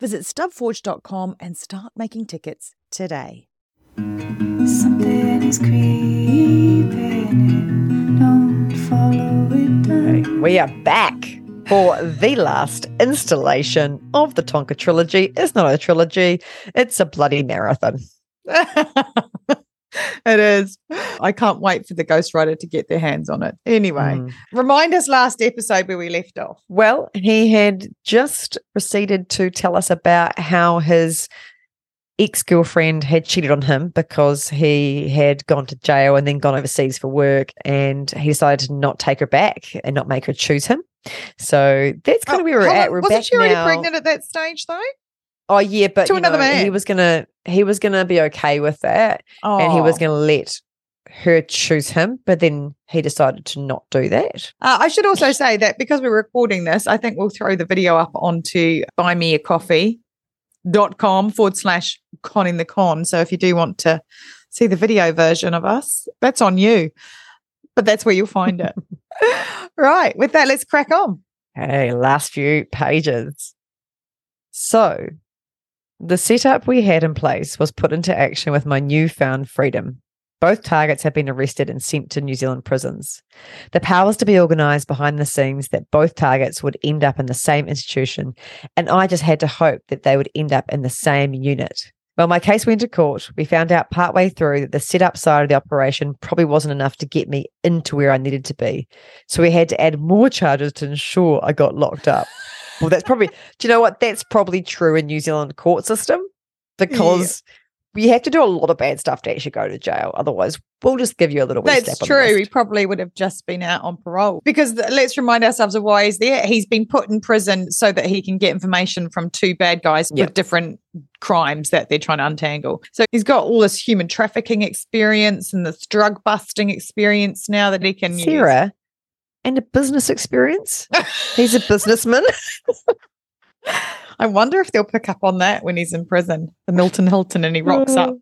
Visit stubforge.com and start making tickets today. Something is creeping. Don't follow it down. We are back for the last installation of the Tonka trilogy. It's not a trilogy, it's a bloody marathon. it is. I can't wait for the ghostwriter to get their hands on it. Anyway, Mm. remind us last episode where we left off. Well, he had just proceeded to tell us about how his ex girlfriend had cheated on him because he had gone to jail and then gone overseas for work. And he decided to not take her back and not make her choose him. So that's kind of where we're Oh, at. on, We're Wasn't she already now. pregnant at that stage though? Oh yeah, but To you another know, he was gonna he was gonna be okay with that, Oh. and he was gonna let her choose him. But then he decided to not do that. Uh, I should also say that because we're recording this, I think we'll throw the video up onto buymeacoffee.com forward slash conning the con. So if you do want to see the video version of us, that's on you. But that's where you'll find it. right. With that, let's crack on. Hey, last few pages. So, the setup we had in place was put into action with my newfound freedom. Both targets have been arrested and sent to New Zealand prisons. The powers to be organised behind the scenes that both targets would end up in the same institution, and I just had to hope that they would end up in the same unit. Well, my case went to court. We found out partway through that the setup side of the operation probably wasn't enough to get me into where I needed to be. So we had to add more charges to ensure I got locked up. Well, that's probably, do you know what? That's probably true in New Zealand court system because you have to do a lot of bad stuff to actually go to jail. Otherwise, we'll just give you a little wee That's slap on the true. He probably would have just been out on parole because th- let's remind ourselves of why he's there. He's been put in prison so that he can get information from two bad guys Yeah. with different crimes that they're trying to untangle. So he's got all this human trafficking experience and this drug busting experience now that he can use. And a business experience. He's a businessman. I wonder if they'll pick up on that when he's in prison, the Milton Hilton, and he rocks hmm. up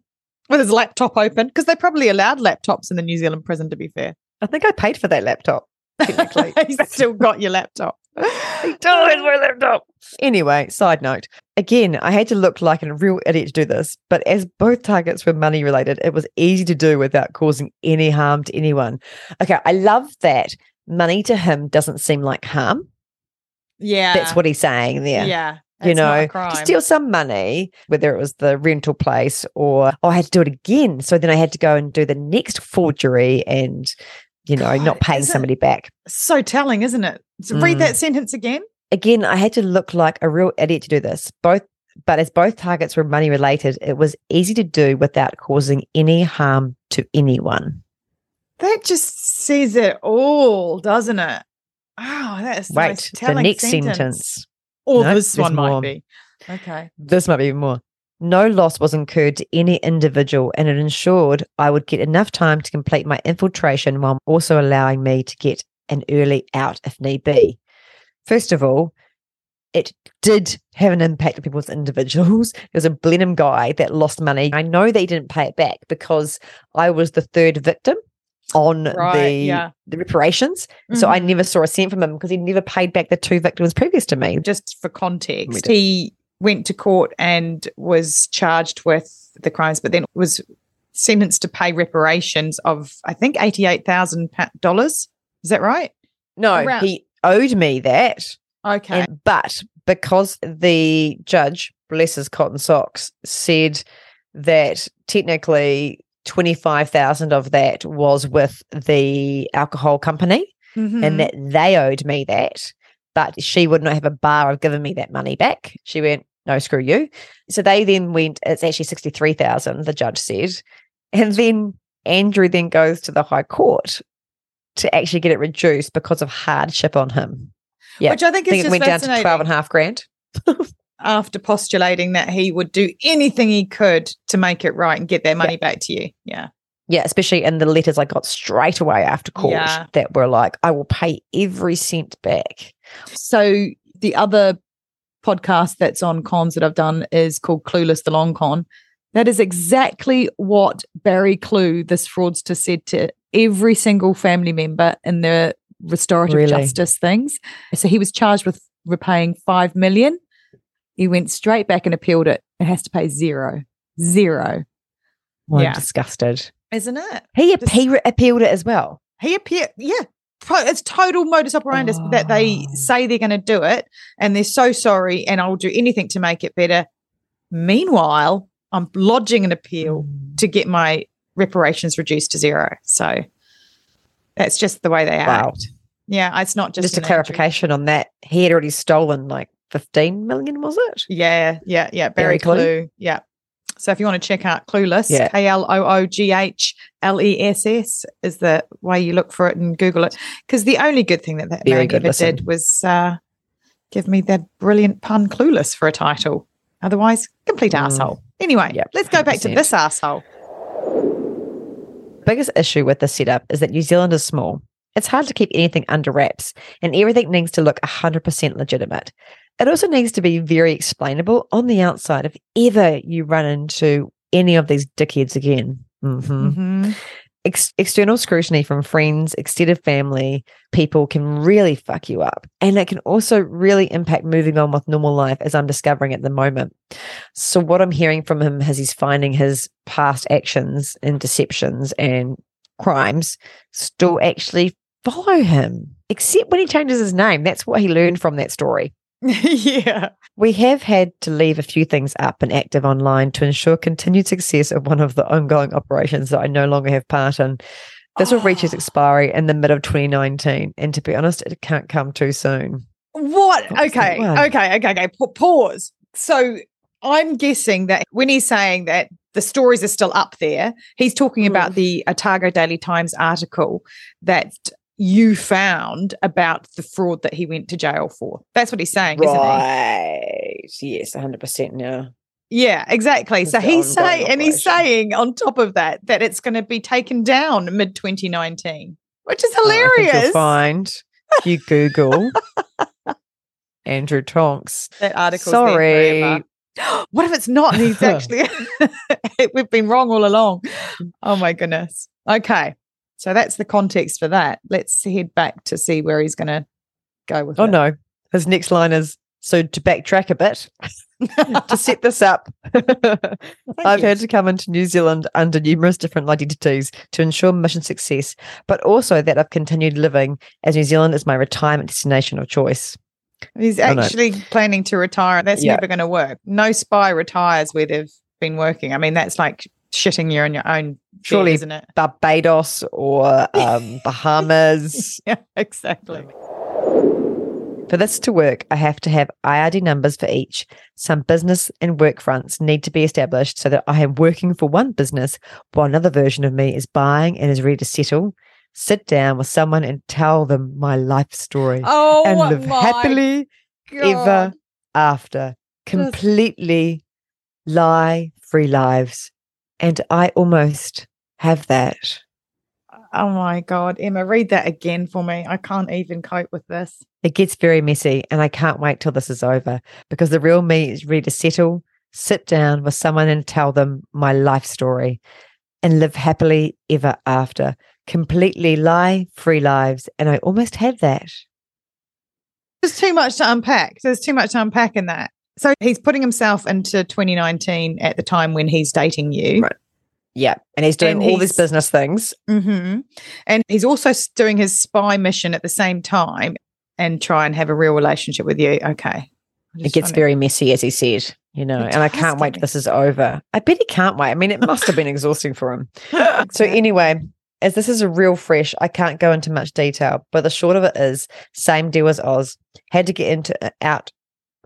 with his laptop open because they probably allowed laptops in the New Zealand prison. To be fair, I think I paid for that laptop. Technically. he's still got your laptop. He still has my laptop. Anyway, side note. Again, I had to look like a real idiot to do this, but as both targets were money related, it was easy to do without causing any harm to anyone. Okay, I love that money to him doesn't seem like harm. Yeah, That's what he's saying there. Yeah, you That's not a know, to steal some money, whether it was the rental place or oh, I had to do it again. So then I had to go and do the next forgery and, you know, God, not paying somebody back. so telling, isn't it? So read Mm. that sentence again. Again, I had to look like a real idiot to do this. Both, but as both targets were money related, it was easy to do without causing any harm to anyone. That just says it all, doesn't it? Oh, that's the Wait, most the next sentence. sentence. Or No, this one might more. be. Okay. This might be even more. No loss was incurred to any individual, and it ensured I would get enough time to complete my infiltration while also allowing me to get an early out if need be. First of all, it did have an impact on people's individuals. There was a Blenheim guy that lost money. I know they didn't pay it back because I was the third victim on Right, the, yeah. the reparations. So Mhm. I never saw a cent from him because he never paid back the two victims previous to me. just for context, he went to court and was charged with the crimes, but then was sentenced to pay reparations of I think eighty-eight thousand dollars. Is that right? No, Around- he owed me that. Okay. And- but because the judge, bless his cotton socks, said that technically 25,000 of that was with the alcohol company Mhm. and that they owed me that, but she would not have a bar of giving me that money back. She went, no, screw you. So they then went, it's actually 63,000, the judge said. And then Andrew then goes to the High Court to actually get it reduced because of hardship on him. Yeah. Which I think I is think it went down to 12 and a half grand. after postulating that he would do anything he could to make it right and get their money back to you. Yeah. Yeah, especially in the letters I got straight away after court Yeah. that were like, I will pay every cent back. So the other podcast that's on cons that I've done is called Klooghless the Long Con. That is exactly what Barry Kloogh, this fraudster, said to every single family member in the restorative Really? justice things. So he was charged with repaying five million. He went straight back and appealed it. It has to pay zero. Zero. Well, Yeah. I'm disgusted. Isn't it? He, Just- he re- appealed it as well. He appeared, yeah. It's total modus operandi that they Oh. say they're going to do it and they're so sorry and I'll do anything to make it better. Meanwhile, I'm lodging an appeal Mm. to get my reparations reduced to zero. So that's just the way they Wow. act. Yeah, it's not just Just, a an clarification on that. He had already stolen like 15 million, was it? Yeah, yeah, yeah. Barry Barry Kloogh? Kloogh. Yeah. So if you want to check out Klooghless, Yeah. K L O O G H L E S S is the way you look for it and Google it. Because the only good thing that that Very man ever listen. did was uh, give me that brilliant pun Clueless for a title. Otherwise, complete Mm. asshole. Anyway, Yep, let's go back to 100%. this asshole. biggest issue with the setup is that New Zealand is small. It's hard to keep anything under wraps, and everything needs to look 100% legitimate. It also needs to be very explainable on the outside if ever you run into any of these dickheads again. Mhm. Mhm. Ex- external scrutiny from friends, extended family, people can really fuck you up. And it can also really impact moving on with normal life, as I'm discovering at the moment. So, what I'm hearing from him is he's finding his past actions and deceptions and crimes still actually follow him, except when he changes his name. That's what he learned from that story. yeah. We have had to leave a few things up and active online to ensure continued success of one of the ongoing operations that I no longer have part in. This will reach its Oh. expiry in the mid of 2019. And to be honest, it can't come too soon. What? That Okay. Okay. Okay. Okay. Pause. So I'm guessing that when he's saying that the stories are still up there, he's talking about Mm. the Otago Daily Times article that you found about the fraud that he went to jail for. That's what he's saying? Right. Yes, 100% now. Yeah, exactly. So It's the he's saying, and he's saying on top of that, that it's going to be taken down mid 2019, which is Oh, hilarious. you'll find you Google Andrew Tonks. that article. Sorry. what if it's not? And he's actually, we've been wrong all along. Oh my goodness. Okay. So that's the context for that. Let's head back to see where he's going to go with Oh it. no. His next line is so to backtrack a bit, to set this up, I've you. had to come into New Zealand under numerous different identities to ensure mission success, but also that I've continued living as New Zealand is my retirement destination of choice. He's Oh, actually planning to retire. That's Yeah. never going to work. No spy retires where they've been working. I mean, that's like shitting you on your own bed, Surely- isn't it? Barbados or um, Bahamas. Yeah, exactly. For this to work, I have to have IRD numbers for each. Some business and work fronts need to be established so that I am working for one business while another version of me is buying and is ready to settle. Sit down with someone and tell them my life story Oh, and live happily ever after. Completely lie free lives. And I almost have that. Oh my God, Emma, read that again for me. I can't even cope with this. It gets very messy, and I can't wait till this is over because the real me is ready to settle, sit down with someone and tell them my life story and live happily ever after. Completely lie free lives. And I almost have that. There's too much to unpack. There's too much to unpack in that. So he's putting himself into 2019 at the time when he's dating you. Right. Yeah. And he's doing And all these business things. hmm And he's also doing his spy mission at the same time and try and have a real relationship with you. Okay. It gets trying to- very messy, as he said, you know, and I can't wait this is over. I bet he can't wait. I mean, it must have been exhausting for him. So anyway, as this is a real fresh, I can't go into much detail, but the short of it is same deal as Oz. Had to get into uh, out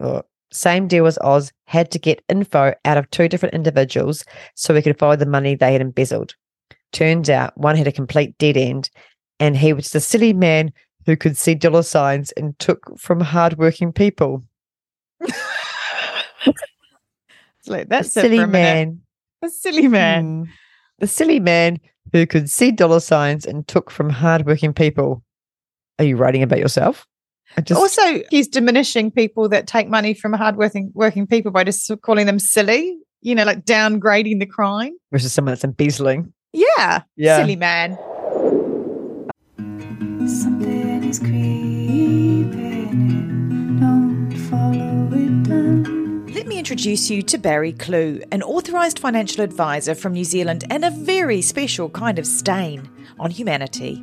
oh, same deal as Oz, had to get info out of two different individuals so we could follow the money they had embezzled. Turns out one had a complete dead end, and he was the silly man who could see dollar signs and took from hardworking people. Like, that's the silly man. A silly man. Mm. The silly man who could see dollar signs and took from hardworking people. Are you writing about yourself? I just also, he's diminishing people that take money from hardworking working people by just calling them silly. You know, like downgrading the crime. versus someone that's embezzling. Yeah, Yeah. silly man. Something is creeping. Don't follow it down. Let me introduce you to Barry Kloogh, an authorised financial advisor from New Zealand and a very special kind of stain on humanity.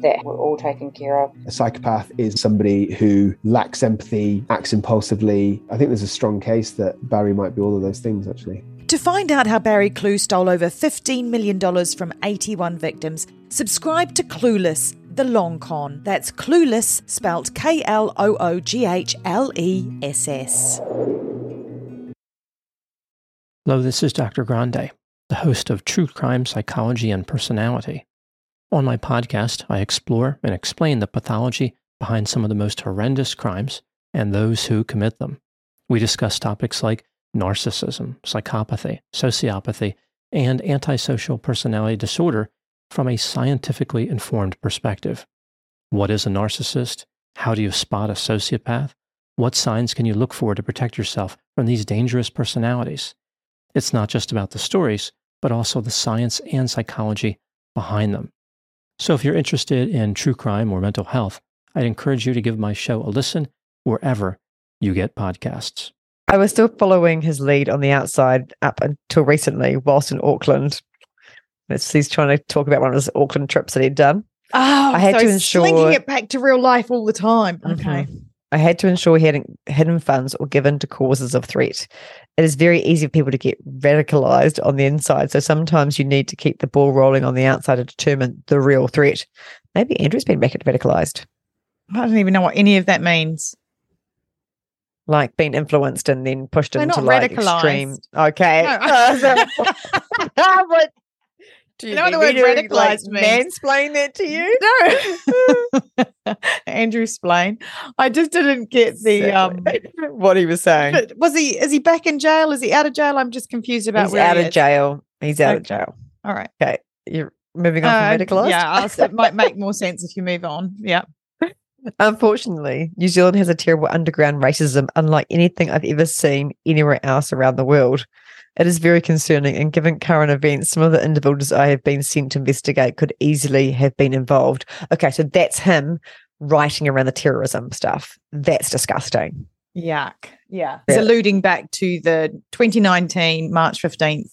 that we're all taken care of. A psychopath is somebody who lacks empathy, acts impulsively. I think there's a strong case that Barry might be all of those things, actually. To find out how Barry Kloogh stole over $15 million from 81 victims, subscribe to Klooghless, the long con. That's Klooghless, spelt K L O O G H L E S S. Hello, this is Dr. Grande, the host of True Crime Psychology and Personality. On my podcast, I explore and explain the pathology behind some of the most horrendous crimes and those who commit them. We discuss topics like narcissism, psychopathy, sociopathy, and antisocial personality disorder from a scientifically informed perspective. What is a narcissist? How do you spot a sociopath? What signs can you look for to protect yourself from these dangerous personalities? It's not just about the stories, but also the science and psychology behind them. So if you're interested in true crime or mental health, I'd encourage you to give my show a listen wherever you get podcasts. I was still following his lead on the outside up until recently, whilst in Auckland. It's, he's trying to talk about one of his Auckland trips that he'd done. Oh, I had so to ensure- Linking it back to real life all the time. Okay. Mhm. I had to ensure he hadn't hidden funds or given to causes of threat. It is very easy for people to get radicalized on the inside. So sometimes you need to keep the ball rolling on the outside to determine the real threat. Maybe Andrew's been radicalized, I don't even know what any of that means. like being influenced and then pushed We're into like extreme. Okay. No. Do You know what the word to, like, means? Mansplain that to you? No. Andrew Splain. I just didn't get the um what he was saying. but was he is he back in jail? Is he out of jail? I'm just confused about He's where out he of is. jail. He's out of jail. All right. Okay. You're moving on Uh, from radicalized? yeah, it might make more sense if you move on. Yeah. Unfortunately, New Zealand has a terrible underground racism unlike anything I've ever seen anywhere else around the world. It is very concerning, and given current events, some of the individuals I have been sent to investigate could easily have been involved. Okay, so that's him writing around the terrorism stuff. That's disgusting. Yuck. Yeah. It's alluding back to the 2019 March 15th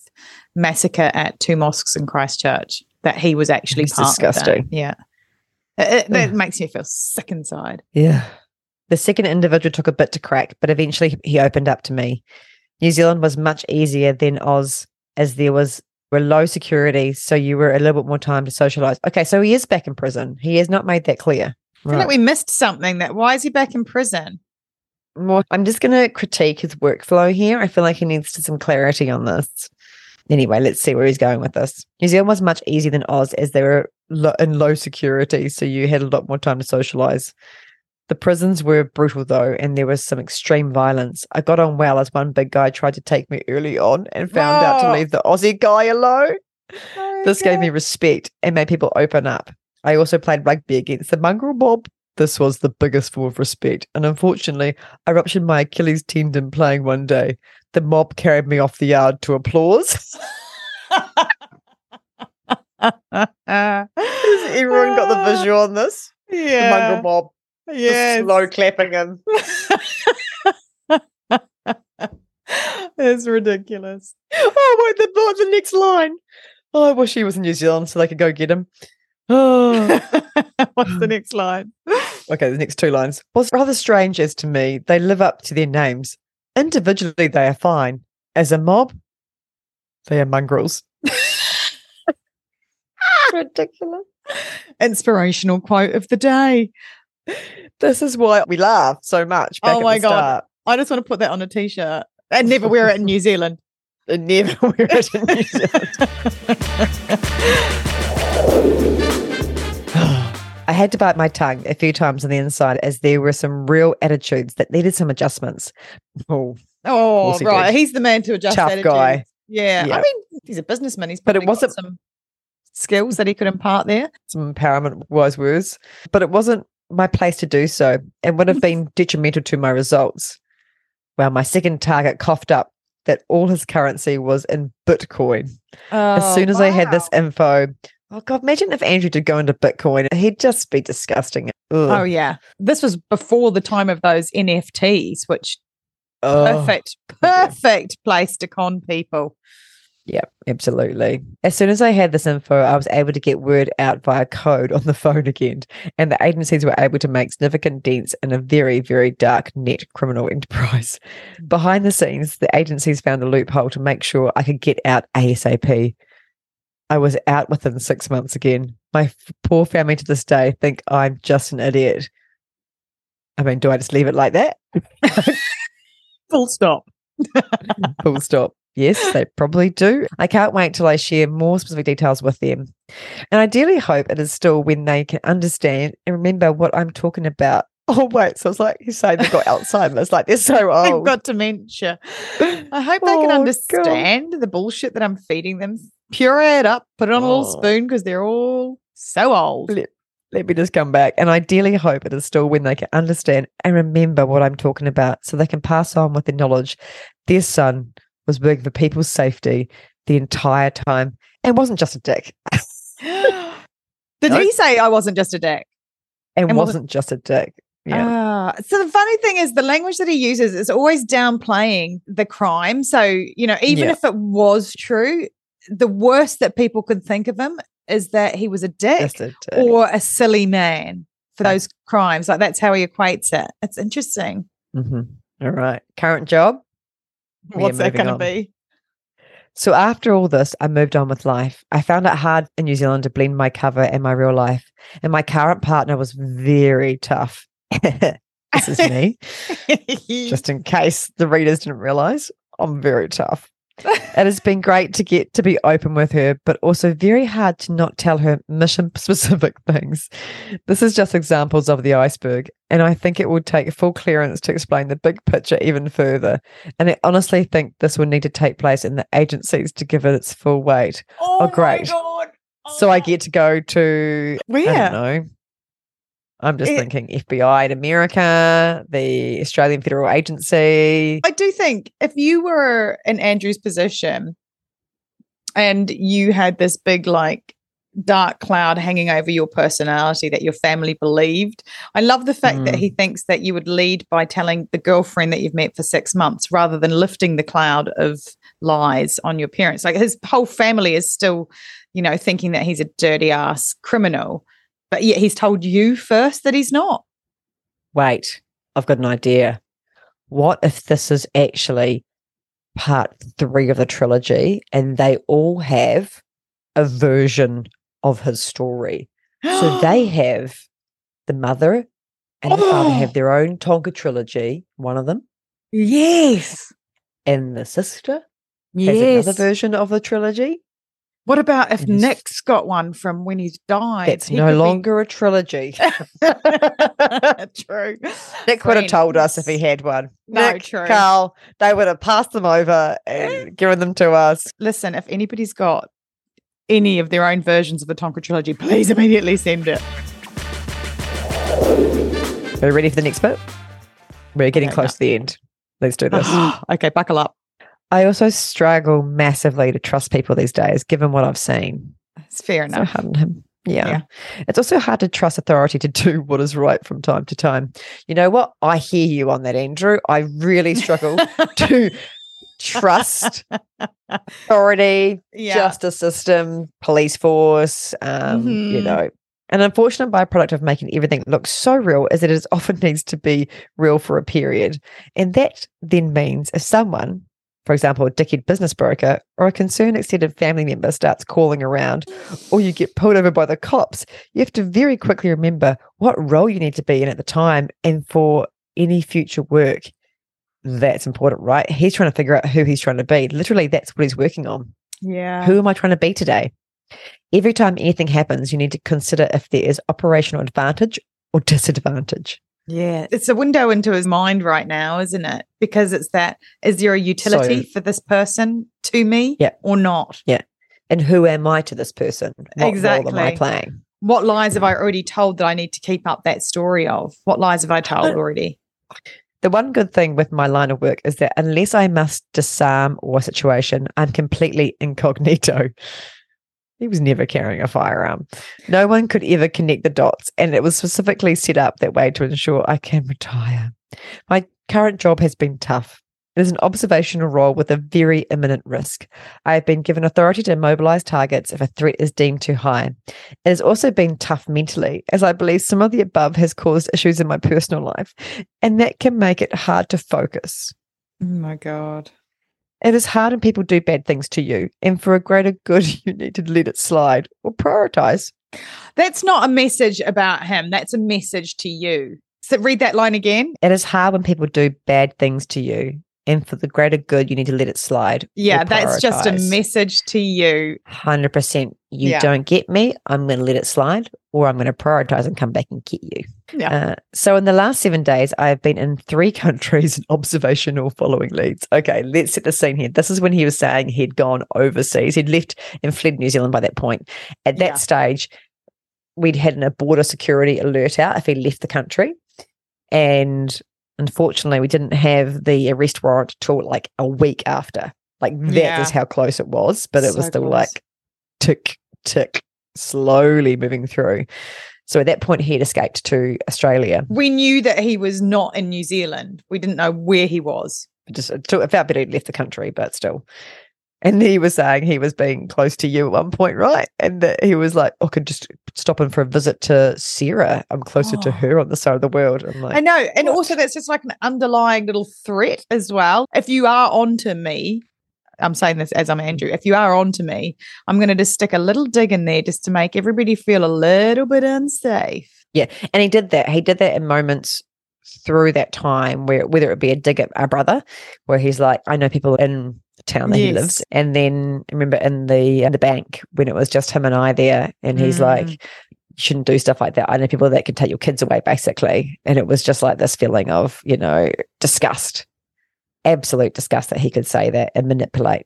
massacre at two mosques in Christchurch that he was actually It's part of that. disgusting. Yeah. It, it- that makes me feel sick inside. Yeah. The second individual took a bit to crack, but eventually he opened up to me. New Zealand was much easier than Oz as there was were low security, so you were a little bit more time to socialize. Okay, so he is back in prison. He has not made that clear. I feel like we missed something that why is he back in prison? more I'm just going to critique his workflow here. I feel like he needs some clarity on this. Anyway, let's see where he's going with this. New Zealand was much easier than Oz as they were lo- in low security, so you had a lot more time to socialize. The prisons were brutal though, and there was some extreme violence. I got on well as one big guy tried to take me early on and found out to Oh. leave the Aussie guy alone. This gave me respect and made people open up. I also played rugby against the mongrel mob. This was the biggest form of respect. And unfortunately, I ruptured my Achilles tendon playing one day. The mob carried me off the yard to applause. Has everyone got the visual on this? The mongrel mob. Yes. Slow clapping him. It's ridiculous. Oh, wait, the, what's the next line? Oh, I wish he was in New Zealand so they could go get him. Oh. What's the next line? Okay, the next two lines. What's rather strange as to me, they live up to their names. Individually, they are fine. As a mob, they are mongrels. Ridiculous. Inspirational quote of the day. This is why we laugh so much. Oh my God. start. I just want to put that on a t-shirt and never wear it in New Zealand. And never wear it in New Zealand. I had to bite my tongue a few times on the inside as there were some real attitudes that needed some adjustments. Oh, Oh, right. did. He's the man to adjust Tough attitudes. guy. Yeah. Yeah. I mean, he's a businessman. He's But it wasn't- some skills that he could impart there. some empowerment wise words, but it wasn't my place to do so and would have mm. been detrimental to my results. Well, my second target coughed up that all his currency was in Bitcoin. as oh, soon as I had this info, oh God, imagine if Andrew did go into Bitcoin, he'd just be disgusting. Ugh. Oh yeah. This was before the time of those NFTs, which Oh, perfect, perfect place to con people. Yeah, absolutely. As soon as I had this info, I was able to get word out via code on the phone again, and the agencies were able to make significant dents in a very, very dark net criminal enterprise. Behind the scenes, the agencies found a loophole to make sure I could get out ASAP. I was out within six months again. My f- poor family to this day think I'm just an idiot. I mean, do I just leave it like that? Full stop. Full stop. Yes, they probably do. I can't wait till I share more specific details with them. And I ideally hope it is still when they can understand and remember what I'm talking about. Oh, wait. So it's like he's saying they've got Alzheimer's, like they're so old. They've got dementia. I hope they can Oh, God. understand the bullshit that I'm feeding them. Puree it up, put it on a little Oh. spoon because they're all so old. Let, let me just come back. And I ideally hope it is still when they can understand and remember what I'm talking about so they can pass on with the knowledge their son was working for people's safety the entire time and wasn't just a dick Did No. he say I wasn't just a dick? and, And wasn't- wasn't just a dick. Yeah. Ah, so the funny thing is the language that he uses is always downplaying the crime. So, you know, even Yeah. if it was true, the worst that people could think of him is that he was a dick a dick. or a silly man for those crimes. Like that's how he equates it. It's interesting. Mhm. All right. Current job. What's that going to be? So after all this, I moved on with life. I found it hard in New Zealand to blend my cover and my real life. And my current partner was very tough. this is me. Just in case the readers didn't realize, I'm very tough. It has been great to get to be open with her, but also very hard to not tell her mission specific things. This is just examples of the iceberg, and I think it would take full clearance to explain the big picture even further. And I honestly think this will need to take place in the agencies to give it its full weight. oh, oh great. My God. Oh, so I Oh. get to go to I Where? don't know. I'm just It- thinking FBI in America, the Australian Federal Agency. I do think if you were in Andrew's position and you had this big, like, dark cloud hanging over your personality that your family believed, I love the fact that Mm. he thinks that you would lead by telling the girlfriend that you've met for six months rather than lifting the cloud of lies on your parents. Like, his whole family is still, you know, thinking that he's a dirty ass criminal, but yet he's told you first that he's not. Wait, I've got an idea. What if this is actually part three of the trilogy and they all have a version of his story? So they have the mother and the father Oh. have their own Tonka trilogy, one of them, yes. and the sister has Yes. another version of the trilogy. What about if And Nick's got one from when he's died? It's He no could be- longer a trilogy. true. Nick would have told us if he had one. No, Nick, true. Carl, they would have passed them over and given them to us. Listen, if anybody's got any of their own versions of the Tonka trilogy, please immediately send it. Are you ready for the next bit? We're getting close to the end. Let's do this. okay, buckle up. I also struggle massively to trust people these days, given what I've seen. It's fair So enough. hard on. Yeah. Yeah. It's also hard to trust authority to do what is right from time to time. You know what? I hear you on that, Andrew. I really struggle to trust authority, yeah. justice system, police force, um, you Mhm. know. An unfortunate byproduct of making everything look so real is that it often needs to be real for a period. And that then means if someone, for example, a dickhead business broker or a concerned extended family member starts calling around or you get pulled over by the cops, you have to very quickly remember what role you need to be in at the time and for any future work. That's important, right? He's trying to figure out who he's trying to be. Literally, that's what he's working on. yeah. Who am I trying to be today? Every time anything happens, you need to consider if there is operational advantage or disadvantage. Yeah. It's a window into his mind right now, isn't it? Because it's that is there a utility So- for this person to me Yeah. or not? Yeah. And who am I to this person? What role am I Exactly. playing? What lies have I already told that I need to keep up that story of? What lies have I told already? The one good thing with my line of work is that unless I must disarm or a situation, I'm completely incognito. He was never carrying a firearm. No one could ever connect the dots, and it was specifically set up that way to ensure I can retire. My current job has been tough. It is an observational role with a very imminent risk. I have been given authority to mobilize targets if a threat is deemed too high. It has also been tough mentally, as I believe some of the above has caused issues in my personal life, and that can make it hard to focus. Oh my God. It is hard when people do bad things to you, and for a greater good, you need to let it slide or prioritize. That's not a message about him. That's a message to you. So read that line again. It is hard when people do bad things to you, and for the greater good, you need to let it slide. Yeah, that's just a message to you. 100%. You Yeah. don't get me, I'm going to let it slide, or I'm going to prioritize and come back and get you. Yeah. Uh, so, in the last seven days, I have been in three countries in observational following leads. Okay, let's set the scene here. This is when he was saying he'd gone overseas. He'd left and fled New Zealand by that point. At that Yeah. stage, we'd had a border security alert out if he left the country. And unfortunately, we didn't have the arrest warrant till like a week after. Like, that is Yeah. how close it was, but it was So still close. like tick, tick, slowly moving through. So at that point, he had escaped to Australia. We knew that he was not in New Zealand. We didn't know where he was. It Just it felt better he'd left the country, but still. And he was saying he was being close to you at one point, right? And that he was like, "I could just stop in for a visit to Sarah. I'm closer to Oh. her on the side of the world." Like, I know. And what? also, that's just like an underlying little threat as well. If you are onto me, I'm saying this as I'm Andrew, if you are on to me, I'm going to just stick a little dig in there just to make everybody feel a little bit unsafe. Yeah. And he did that. He did that in moments through that time where whether it be a dig at our brother, where he's like, I know people in the town that he lives. And then remember in the in the bank when it was just him and I there, and he's like, Mm. You shouldn't do stuff like that. I know people that can take your kids away, basically. And it was just like this feeling of, you know, disgust. Absolute disgust that he could say that and manipulate.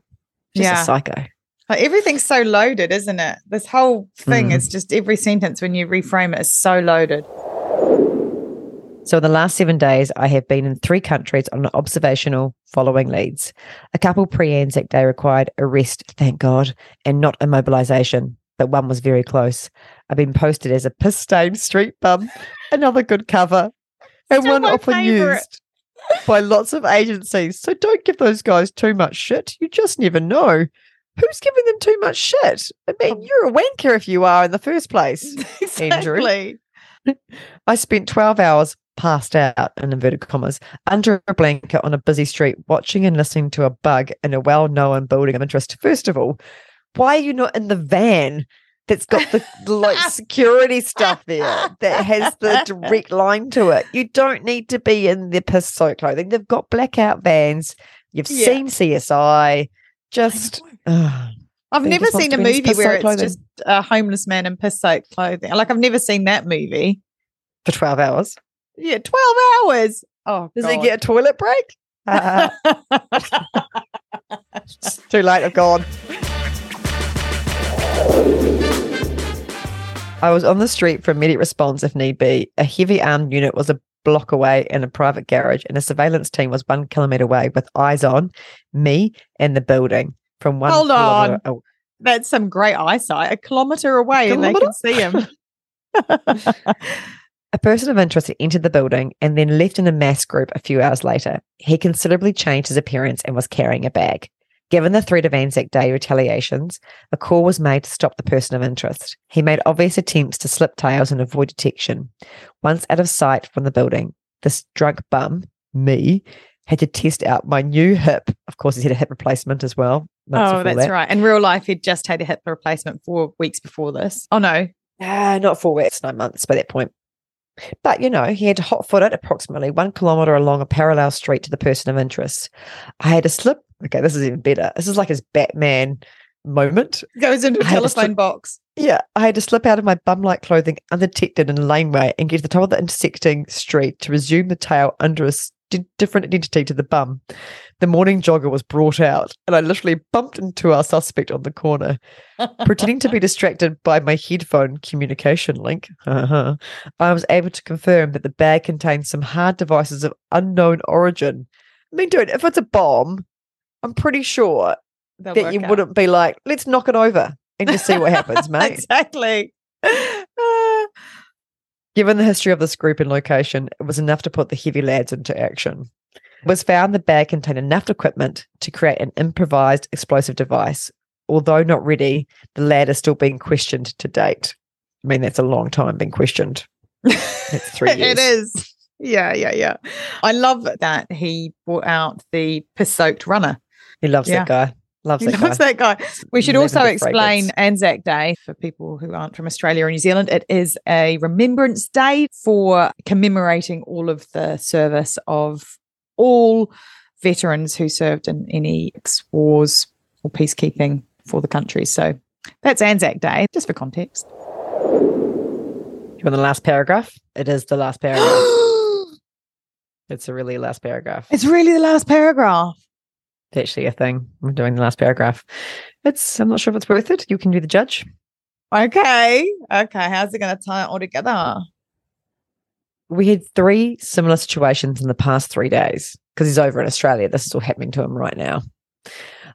Just Yeah. a psycho. Like, everything's so loaded, isn't it? This whole thing Mm. is just every sentence when you reframe it is so loaded. So, in the last seven days, I have been in three countries on observational following leads. A couple pre Anzac Day required arrest, thank God, and not immobilization, but one was very close. I've been posted as a piss stained street bum, another good cover, and Still one often favourite. used by lots of agencies. So, don't give those guys too much shit. You just never know. Who's giving them too much shit? I mean, um, you're a wanker if you are in the first place. Andrew. Exactly. I spent 12 hours passed out in inverted commas under a blanket on a busy street watching and listening to a bug in a well-known building of interest first of all why are you not in the van that's got the like security stuff there that has the direct line to it you don't need to be in the piss soaked clothing they've got blackout vans you've Yeah. seen csi just. I've never seen a be in his movie where it's clothing. just a homeless man in piss soaked clothing. Like I've never seen that movie. for 12 hours Yeah, twelve hours. Oh, does God. he get a toilet break Uh, too late i've gone I was on the street for immediate response if need be. A heavy armed unit was a block away in a private garage, and a surveillance team was one kilometre away with eyes on me and the building from one Hold on. That's some great eyesight. A kilometre away, and they can see him. A person of interest had entered the building and then left in a mass group a few hours later. He considerably changed his appearance and was carrying a bag. Given the threat of Anzac Day retaliations, a call was made to stop the person of interest. He made obvious attempts to slip tails and avoid detection. Once out of sight from the building, this drunk bum, me, had to test out my new hip. Of course, he's had a hip replacement as well. oh, that's that. right. In real life, he'd just had a hip replacement four weeks before this. Oh no, Ah, not four weeks, nine months by that point. But you know, he had to hot foot it approximately one kilometre along a parallel street to the person of interest. I had to slip. Okay, this is even better. This is like his Batman moment. goes into a telephone slip- box. Yeah, I had to slip out of my bum like clothing undetected in a laneway and get to the top of the intersecting street to resume the tail under a different identity to the bum. The morning jogger was brought out, and I literally bumped into our suspect on the corner. Pretending to be distracted by my headphone communication link, uh-huh, I was able to confirm that the bag contained some hard devices of unknown origin. I mean, dude, if it's a bomb, I'm pretty sure They'll that you out. wouldn't be like, let's knock it over and just see what happens, mate. exactly. Given the history of this group and location, it was enough to put the heavy lads into action. It was found the bag contained enough equipment to create an improvised explosive device. Although not ready, the lad is still being questioned to date. I mean, that's a long time being questioned. It's three years. it is. Yeah, yeah, yeah. I love that he brought out the piss soaked runner. He loves Yeah. that guy. Loves He that loves guy. that guy. We should also explain fragrance. Anzac Day for people who aren't from Australia or New Zealand. It is a remembrance day for commemorating all of the service of all veterans who served in any wars or peacekeeping for the country. So that's Anzac Day, just for context. You want the last paragraph? It is the last paragraph. it's a really last paragraph. It's really the last paragraph. It's actually a thing. I'm doing the last paragraph. It's I'm not sure if it's worth it. You can be the judge. Okay. Okay. How's it going to tie it all together? we had three similar situations in the past three days because he's over in Australia. This is all happening to him right now.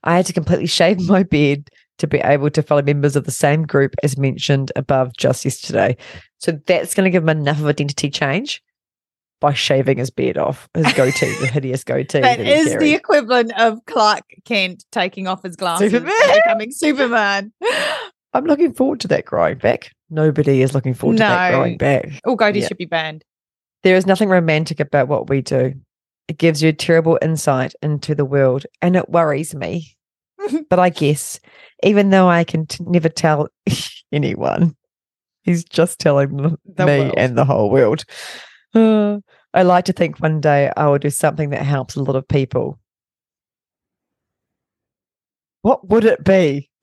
I had to completely shave my beard to be able to follow members of the same group as mentioned above just yesterday. So that's going to give him enough of identity change by shaving his beard off, his goatee, the hideous goatee. That that is the equivalent of Clark Kent taking off his glasses Superman. and becoming Superman. I'm looking forward to that growing back. Nobody is looking forward to that No. growing back. Oh, All goatees Yeah. should be banned. There is nothing romantic about what we do. It gives you a terrible insight into the world, and it worries me. but I guess, even though I can t- never tell anyone, he's just telling The me world. and the whole world. Uh, I like to think one day I will do something that helps a lot of people. What would it be?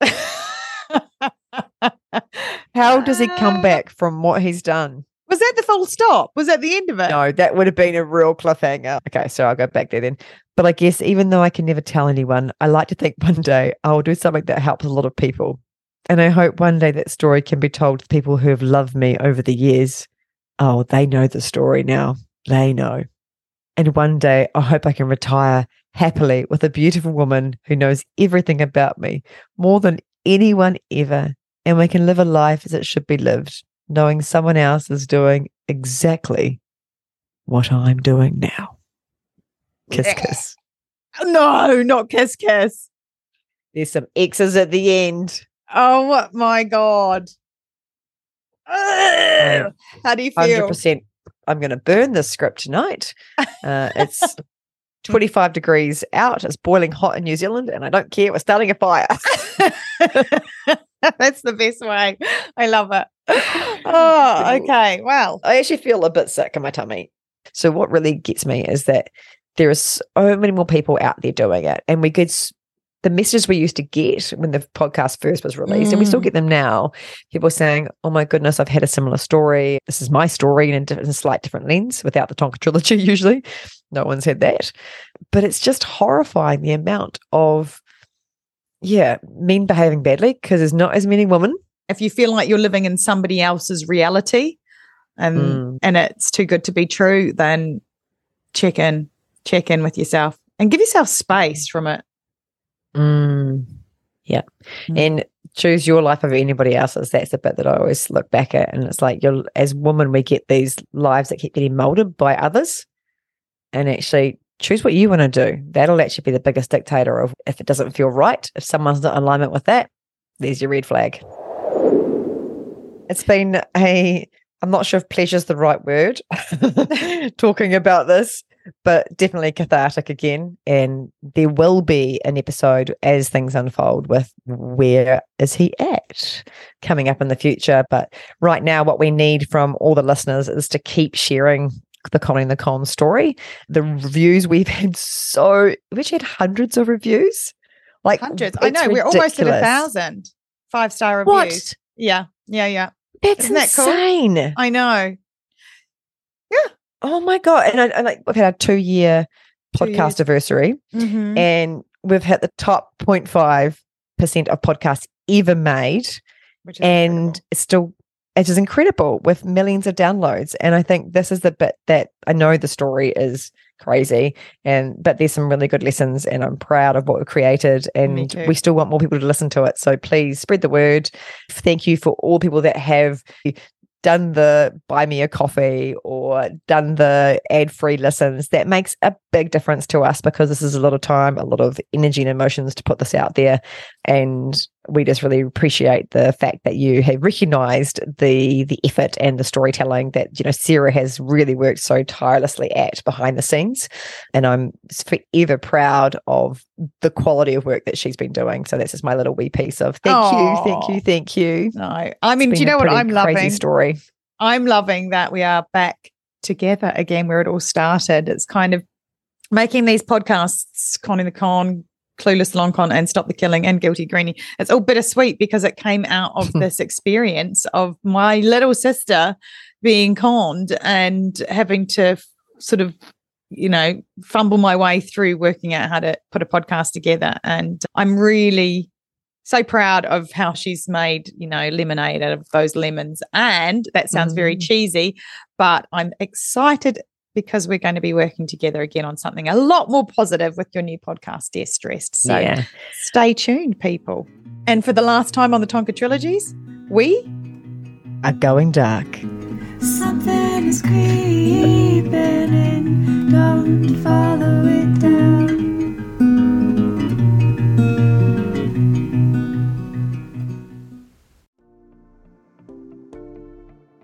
How does he come back from what he's done? Was that the full stop? Was that the end of it? No, that would have been a real cliffhanger. Okay, so I'll go back there then. But I guess even though I can never tell anyone, I like to think one day I will do something that helps a lot of people. And I hope one day that story can be told to people who have loved me over the years. Oh, they know the story now. they know. And one day, I hope I can retire happily with a beautiful woman who knows everything about me more than anyone ever. And we can live a life as it should be lived, knowing someone else is doing exactly what I'm doing now. Kiss, kiss. No, not kiss kiss. There's some X's at the end. Oh my god. Ugh. How do you feel? percent. I'm going to burn this script tonight. Uh, it's 25 degrees out. It's boiling hot in New Zealand, and I don't care. We're starting a fire. That's the best way. I love it. Oh, okay. Well, I actually feel a bit sick in my tummy. So what really gets me is that there are so many more people out there doing it, and we get s- the messages we used to get when the podcast first was released, and we still Mm. get them now. People saying, "Oh my goodness, I've had a similar story. This is my story in a, in a slight different lens, without the Tonka trilogy. Usually, no one's had that, but it's just horrifying the amount of." Yeah, men behaving badly because there's not as many women. if you feel like you're living in somebody else's reality and Mm. and it's too good to be true, then check in, check in with yourself and give yourself space from it. Mm. Yeah. Mm. And choose your life over anybody else's. That's the bit that I always look back at. And it's like you're as women, we get these lives that keep getting molded by others. And actually choose what you want to do. That'll actually be the biggest dictator of if it doesn't feel right. If someone's not in alignment with that, there's your red flag. It's been a I'm not sure if pleasure's the right word talking about this, but definitely cathartic again. And there will be an episode as things unfold with where is he at coming up in the future. But right now, what we need from all the listeners is to keep sharing the Conning the Con story. The reviews we've had so we've had hundreds of reviews. Like Hundreds. I know. We're almost at a ridiculous. thousand five star reviews. What? Yeah. Yeah. Yeah. That's Isn't that cool? insane. I know. Oh my god! And I, I like we've had our two year Two podcast years. anniversary, Mhm. and we've hit the top 0.5 percent of podcasts ever made, Which and incredible. it's still it is incredible with millions of downloads. And I think this is the bit that I know the story is crazy, and but there's some really good lessons, and I'm proud of what we've created, and we still want more people to listen to it. So please spread the word. Thank you for all people that have done the buy me a coffee or done the ad free listens, that makes a big difference to us because this is a lot of time, a lot of energy and emotions to put this out there. And we just really appreciate the fact that you have recognized the the effort and the storytelling that you know Sarah has really worked so tirelessly at behind the scenes. And I'm forever proud of the quality of work that she's been doing. So that's just my little wee piece of thank you, thank you, thank you. No. I mean, do you know what I'm loving? Story. I'm loving that we are back together again where it all started. It's kind of making these podcasts, Conning the Con, Klooghless Long Con, and Stop the Killing and Guilty Greenie. It's all bittersweet because it came out of this experience of my little sister being conned and having to f- sort of you know fumble my way through working out how to put a podcast together and i'm really so proud of how she's made, you know, lemonade out of those lemons. And that sounds very Mm. cheesy, but I'm excited because we're going to be working together again on something a lot more positive with your new podcast, Dear Stressed. So yeah. stay tuned, people. And for the last time on the Tonka trilogies, we Are going dark. Something is creeping in, don't follow it down.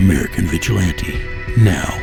American Vigilante now.